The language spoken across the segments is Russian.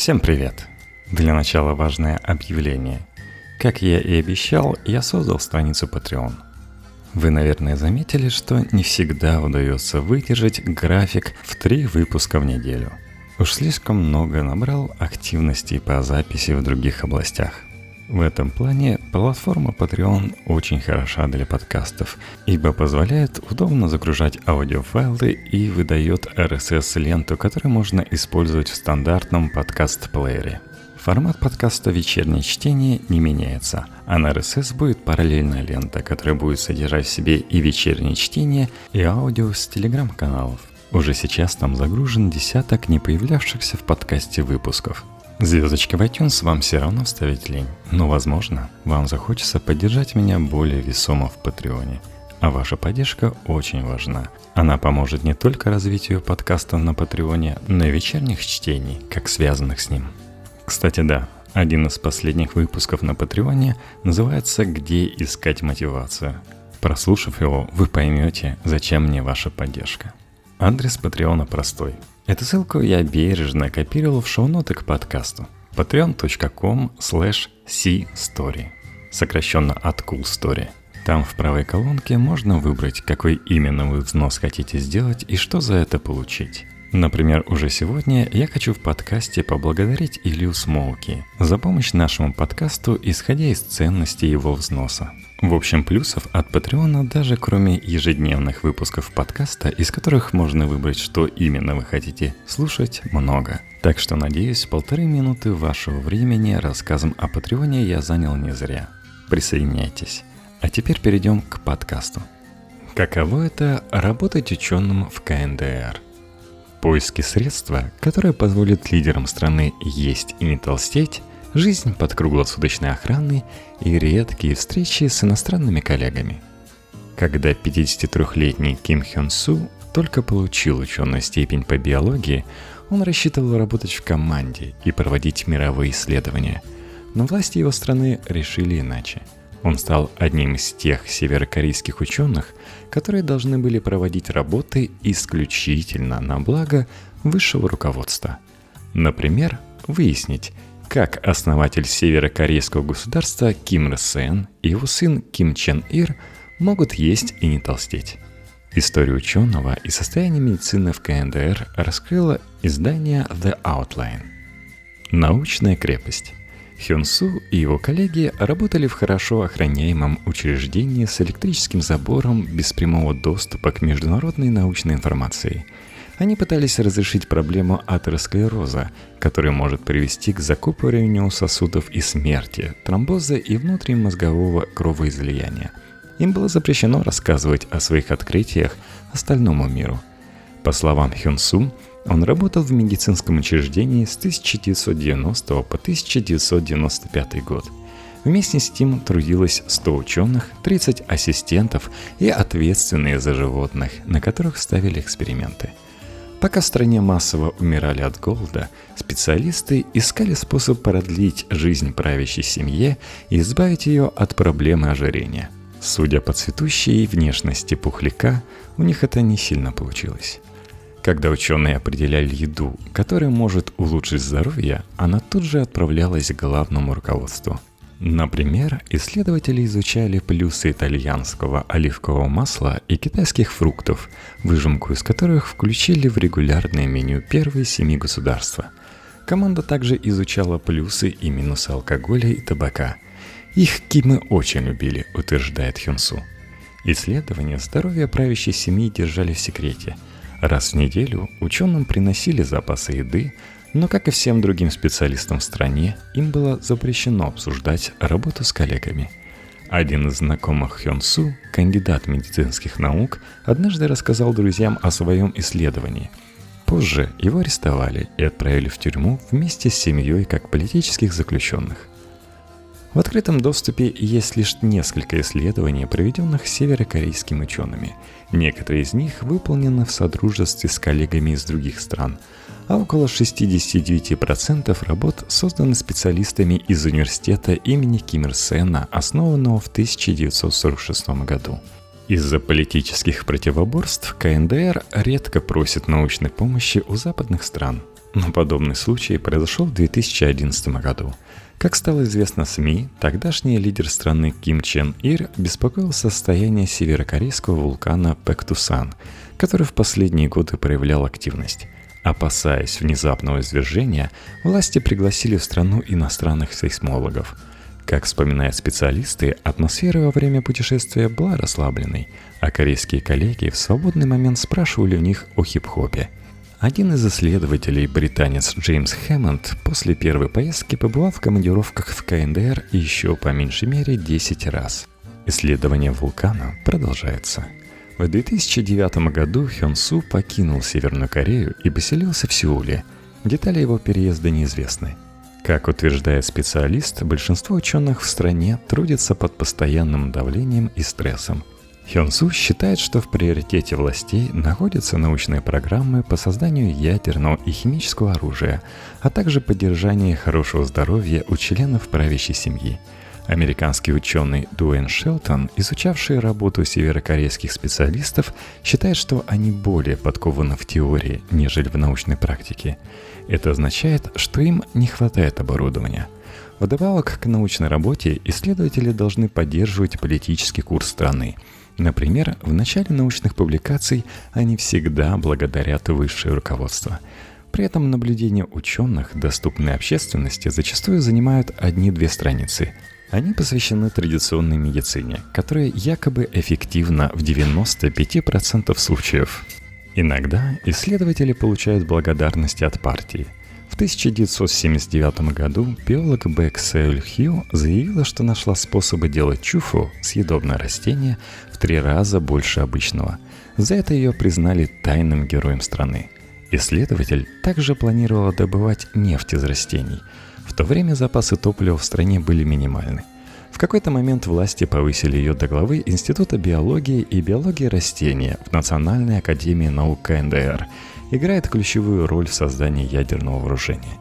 Всем привет! Для начала важное объявление. Как я и обещал, я создал страницу Patreon. Вы, наверное, заметили, что не всегда удается выдержать график в три выпуска в неделю. Уж слишком много набрал активности по записи в других областях. В этом плане платформа Patreon очень хороша для подкастов, ибо позволяет удобно загружать аудиофайлы и выдает RSS-ленту, которую можно использовать в стандартном подкаст-плеере. Формат подкаста «Вечернее чтение» не меняется, а на RSS будет параллельная лента, которая будет содержать в себе и вечернее чтение, и аудио с телеграм-каналов. Уже сейчас там загружен десяток не появлявшихся в подкасте выпусков – Звездочки в iTunes вам все равно вставить лень, но, возможно, вам захочется поддержать меня более весомо в Патреоне. А ваша поддержка очень важна. Она поможет не только развитию подкаста на Патреоне, но и вечерних чтений, как связанных с ним. Кстати, да, один из последних выпусков на Патреоне называется «Где искать мотивацию». Прослушав его, вы поймете, зачем мне ваша поддержка. Адрес Патреона простой – Эту ссылку я бережно копировал в шоу-ноты к подкасту patreon.com slash c-story, сокращенно от Cool Story. Там в правой колонке можно выбрать, какой именно вы взнос хотите сделать и что за это получить. Например, уже сегодня я хочу в подкасте поблагодарить Илью Смолки за помощь нашему подкасту, исходя из ценности его взноса. В общем, плюсов от Патреона даже кроме ежедневных выпусков подкаста, из которых можно выбрать, что именно вы хотите слушать, много. Так что, надеюсь, полторы минуты вашего времени рассказом о Патреоне я занял не зря. Присоединяйтесь. А теперь перейдем к подкасту. Каково это работать ученым в КНДР – Поиски средства, которое позволит лидерам страны есть и не толстеть, жизнь под круглосуточной охраной и редкие встречи с иностранными коллегами. Когда 53-летний Ким Хён Су только получил ученую степень по биологии, он рассчитывал работать в команде и проводить мировые исследования. Но власти его страны решили иначе – он стал одним из тех северокорейских ученых, которые должны были проводить работы исключительно на благо высшего руководства. Например, выяснить, как основатель северокорейского государства Ким Ир Сен и его сын Ким Чен Ир могут есть и не толстеть. Историю ученого и состояние медицины в КНДР раскрыло издание The Outline. Научная крепость. Хён Су и его коллеги работали в хорошо охраняемом учреждении с электрическим забором без прямого доступа к международной научной информации. Они пытались разрешить проблему атеросклероза, который может привести к закупориванию сосудов и смерти, тромбоза и внутримозгового кровоизлияния. Им было запрещено рассказывать о своих открытиях остальному миру. По словам Хён Су, он работал в медицинском учреждении с 1990 по 1995 год. Вместе с ним трудилось 100 ученых, 30 ассистентов и ответственные за животных, на которых ставили эксперименты. Пока в стране массово умирали от голода, специалисты искали способ продлить жизнь правящей семье и избавить ее от проблемы ожирения. Судя по цветущей внешности пухляка, у них это не сильно получилось. Когда ученые определяли еду, которая может улучшить здоровье, она тут же отправлялась к главному руководству. Например, исследователи изучали плюсы итальянского оливкового масла и китайских фруктов, выжимку из которых включили в регулярное меню первые семи государства. Команда также изучала плюсы и минусы алкоголя и табака. Их Кимы очень любили, утверждает Хюнсу. Исследования здоровья правящей семьи держали в секрете – Раз в неделю ученым приносили запасы еды, но, как и всем другим специалистам в стране, им было запрещено обсуждать работу с коллегами. Один из знакомых Хён Су, кандидат медицинских наук, однажды рассказал друзьям о своем исследовании. Позже его арестовали и отправили в тюрьму вместе с семьей как политических заключенных. В открытом доступе есть лишь несколько исследований, проведенных северокорейскими учеными. Некоторые из них выполнены в содружестве с коллегами из других стран, а около 69% работ созданы специалистами из университета имени Ким Ир Сена, основанного в 1946 году. Из-за политических противоборств КНДР редко просит научной помощи у западных стран – Но подобный случай произошел в 2011 году. Как стало известно СМИ, тогдашний лидер страны Ким Чен Ир беспокоился о состоянии северокорейского вулкана Пэктусан, который в последние годы проявлял активность. Опасаясь внезапного извержения, власти пригласили в страну иностранных сейсмологов. Как вспоминают специалисты, атмосфера во время путешествия была расслабленной, а корейские коллеги в свободный момент спрашивали у них о хип-хопе. Один из исследователей, британец Джеймс Хэммонд, после первой поездки побывал в командировках в КНДР еще по меньшей мере 10 раз. Исследование вулкана продолжается – в 2009 году Хён Су покинул Северную Корею и поселился в Сеуле. Детали его переезда неизвестны. Как утверждает специалист, большинство ученых в стране трудятся под постоянным давлением и стрессом. Хён Су считает, что в приоритете властей находятся научные программы по созданию ядерного и химического оружия, а также поддержание хорошего здоровья у членов правящей семьи – Американский ученый Дуэн Шелтон, изучавший работу северокорейских специалистов, считает, что они более подкованы в теории, нежели в научной практике. Это означает, что им не хватает оборудования. Вдобавок к научной работе исследователи должны поддерживать политический курс страны. Например, в начале научных публикаций они всегда благодарят высшее руководство – при этом наблюдения ученых, доступные общественности, зачастую занимают одни-две страницы. Они посвящены традиционной медицине, которая якобы эффективна в 95% случаев. Иногда исследователи получают благодарности от партии. В 1979 году биолог Бэк Сеуль Хью заявила, что нашла способы делать чуфу, съедобное растение, в три раза больше обычного. За это ее признали тайным героем страны. Исследователь также планировал добывать нефть из растений – в то время запасы топлива в стране были минимальны. В какой-то момент власти повысили ее до главы Института биологии и биологии растения в Национальной академии наук КНДР, играет ключевую роль в создании ядерного вооружения.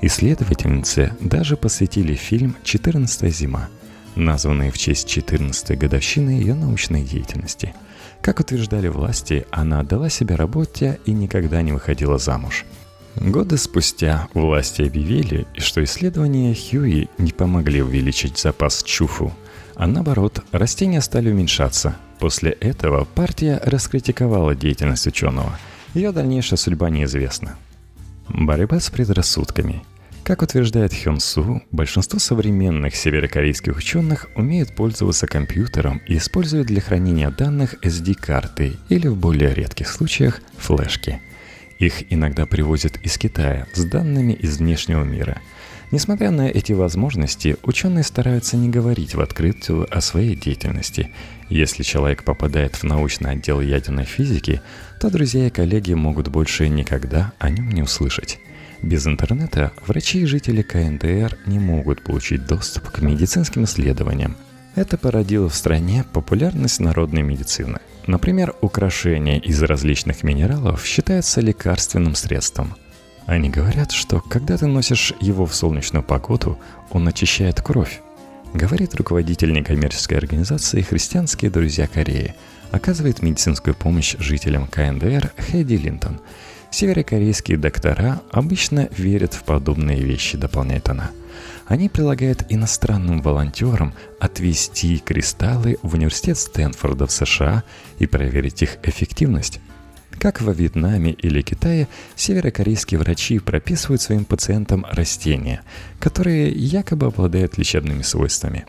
Исследовательницы даже посвятили фильм «14 зима», названный в честь 14-й годовщины ее научной деятельности. Как утверждали власти, она отдала себя работе и никогда не выходила замуж – Годы спустя власти объявили, что исследования Хьюи не помогли увеличить запас чуфу, а наоборот, растения стали уменьшаться. После этого партия раскритиковала деятельность ученого. Ее дальнейшая судьба неизвестна. Борьба с предрассудками. Как утверждает Хён Су, большинство современных северокорейских ученых умеют пользоваться компьютером и используют для хранения данных SD-карты или в более редких случаях флешки – их иногда привозят из Китая с данными из внешнего мира. Несмотря на эти возможности, ученые стараются не говорить в открытую о своей деятельности. Если человек попадает в научный отдел ядерной физики, то друзья и коллеги могут больше никогда о нем не услышать. Без интернета врачи и жители КНДР не могут получить доступ к медицинским исследованиям. Это породило в стране популярность народной медицины – Например, украшение из различных минералов считается лекарственным средством. Они говорят, что когда ты носишь его в солнечную погоду, он очищает кровь. Говорит руководитель некоммерческой организации «Христианские друзья Кореи», оказывает медицинскую помощь жителям КНДР Хэдди Линтон. Северокорейские доктора обычно верят в подобные вещи, дополняет она – они предлагают иностранным волонтерам отвезти кристаллы в университет Стэнфорда в США и проверить их эффективность. Как во Вьетнаме или Китае, северокорейские врачи прописывают своим пациентам растения, которые якобы обладают лечебными свойствами.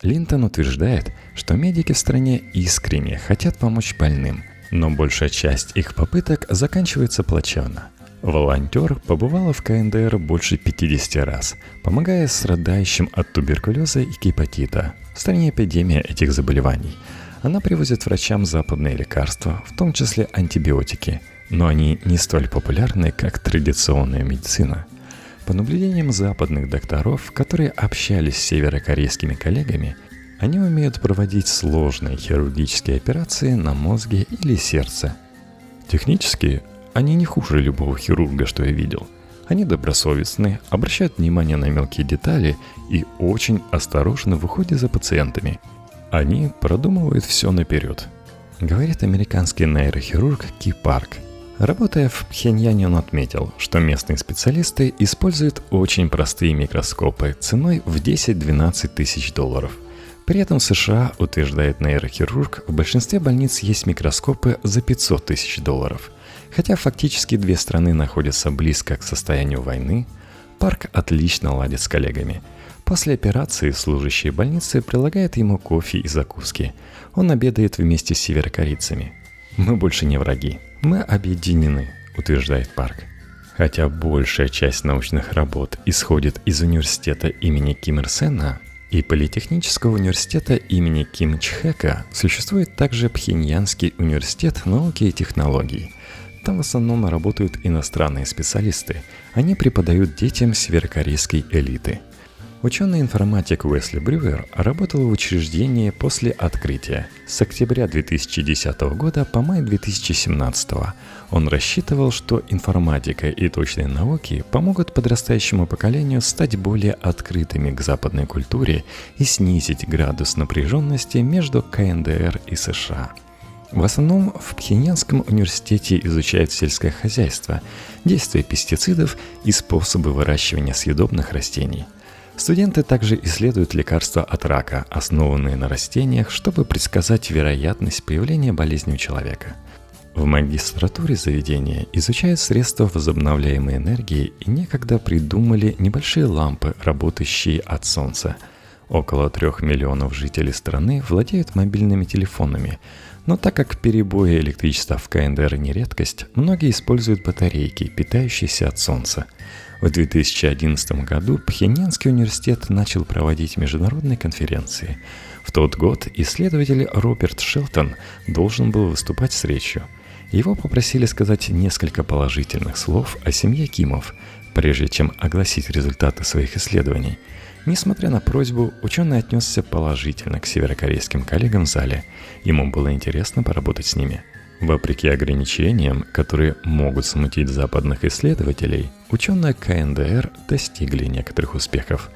Линтон утверждает, что медики в стране искренне хотят помочь больным, но большая часть их попыток заканчивается плачевно – Волонтер побывала в КНДР больше 50 раз, помогая страдающим от туберкулеза и гепатита. В стране эпидемия этих заболеваний. Она привозит врачам западные лекарства, в том числе антибиотики, но они не столь популярны, как традиционная медицина. По наблюдениям западных докторов, которые общались с северокорейскими коллегами, они умеют проводить сложные хирургические операции на мозге или сердце. Технически они не хуже любого хирурга, что я видел. Они добросовестны, обращают внимание на мелкие детали и очень осторожно выходят за пациентами. Они продумывают все наперед. Говорит американский нейрохирург Ки Парк. Работая в Пхеньяне, он отметил, что местные специалисты используют очень простые микроскопы ценой в 10-12 тысяч долларов. При этом в США, утверждает нейрохирург, в большинстве больниц есть микроскопы за 500 тысяч долларов. Хотя фактически две страны находятся близко к состоянию войны, Парк отлично ладит с коллегами. После операции служащие больницы прилагают ему кофе и закуски. Он обедает вместе с северокорейцами. Мы больше не враги, мы объединены, утверждает Парк. Хотя большая часть научных работ исходит из университета имени Ким Ир Сена и Политехнического университета имени Ким Чхэка, существует также Пхеньянский университет науки и технологий. Там в основном работают иностранные специалисты. Они преподают детям северокорейской элиты – Ученый-информатик Уэсли Брюер работал в учреждении после открытия. С октября 2010 года по май 2017 он рассчитывал, что информатика и точные науки помогут подрастающему поколению стать более открытыми к западной культуре и снизить градус напряженности между КНДР и США. В основном в Пхеньянском университете изучают сельское хозяйство, действия пестицидов и способы выращивания съедобных растений – Студенты также исследуют лекарства от рака, основанные на растениях, чтобы предсказать вероятность появления болезни у человека. В магистратуре заведения изучают средства возобновляемой энергии и некогда придумали небольшие лампы, работающие от солнца. Около трех миллионов жителей страны владеют мобильными телефонами, но так как перебои электричества в КНДР не редкость, многие используют батарейки, питающиеся от солнца – в 2011 году Пхеньянский университет начал проводить международные конференции. В тот год исследователь Роберт Шелтон должен был выступать с речью. Его попросили сказать несколько положительных слов о семье Кимов, прежде чем огласить результаты своих исследований. Несмотря на просьбу, ученый отнесся положительно к северокорейским коллегам в зале. Ему было интересно поработать с ними – Вопреки ограничениям, которые могут смутить западных исследователей, ученые КНДР достигли некоторых успехов,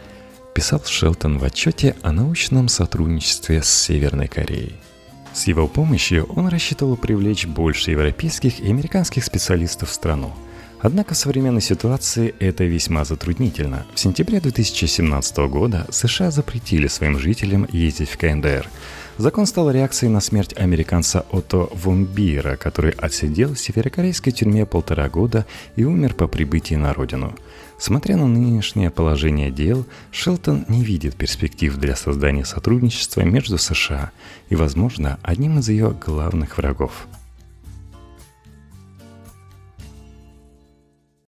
писал Шелтон в отчете о научном сотрудничестве с Северной Кореей. С его помощью он рассчитывал привлечь больше европейских и американских специалистов в страну. Однако в современной ситуации это весьма затруднительно. В сентябре 2017 года США запретили своим жителям ездить в КНДР – Закон стал реакцией на смерть американца Отто Вумбира, который отсидел в северокорейской тюрьме полтора года и умер по прибытии на родину. Смотря на нынешнее положение дел, Шелтон не видит перспектив для создания сотрудничества между США и, возможно, одним из ее главных врагов –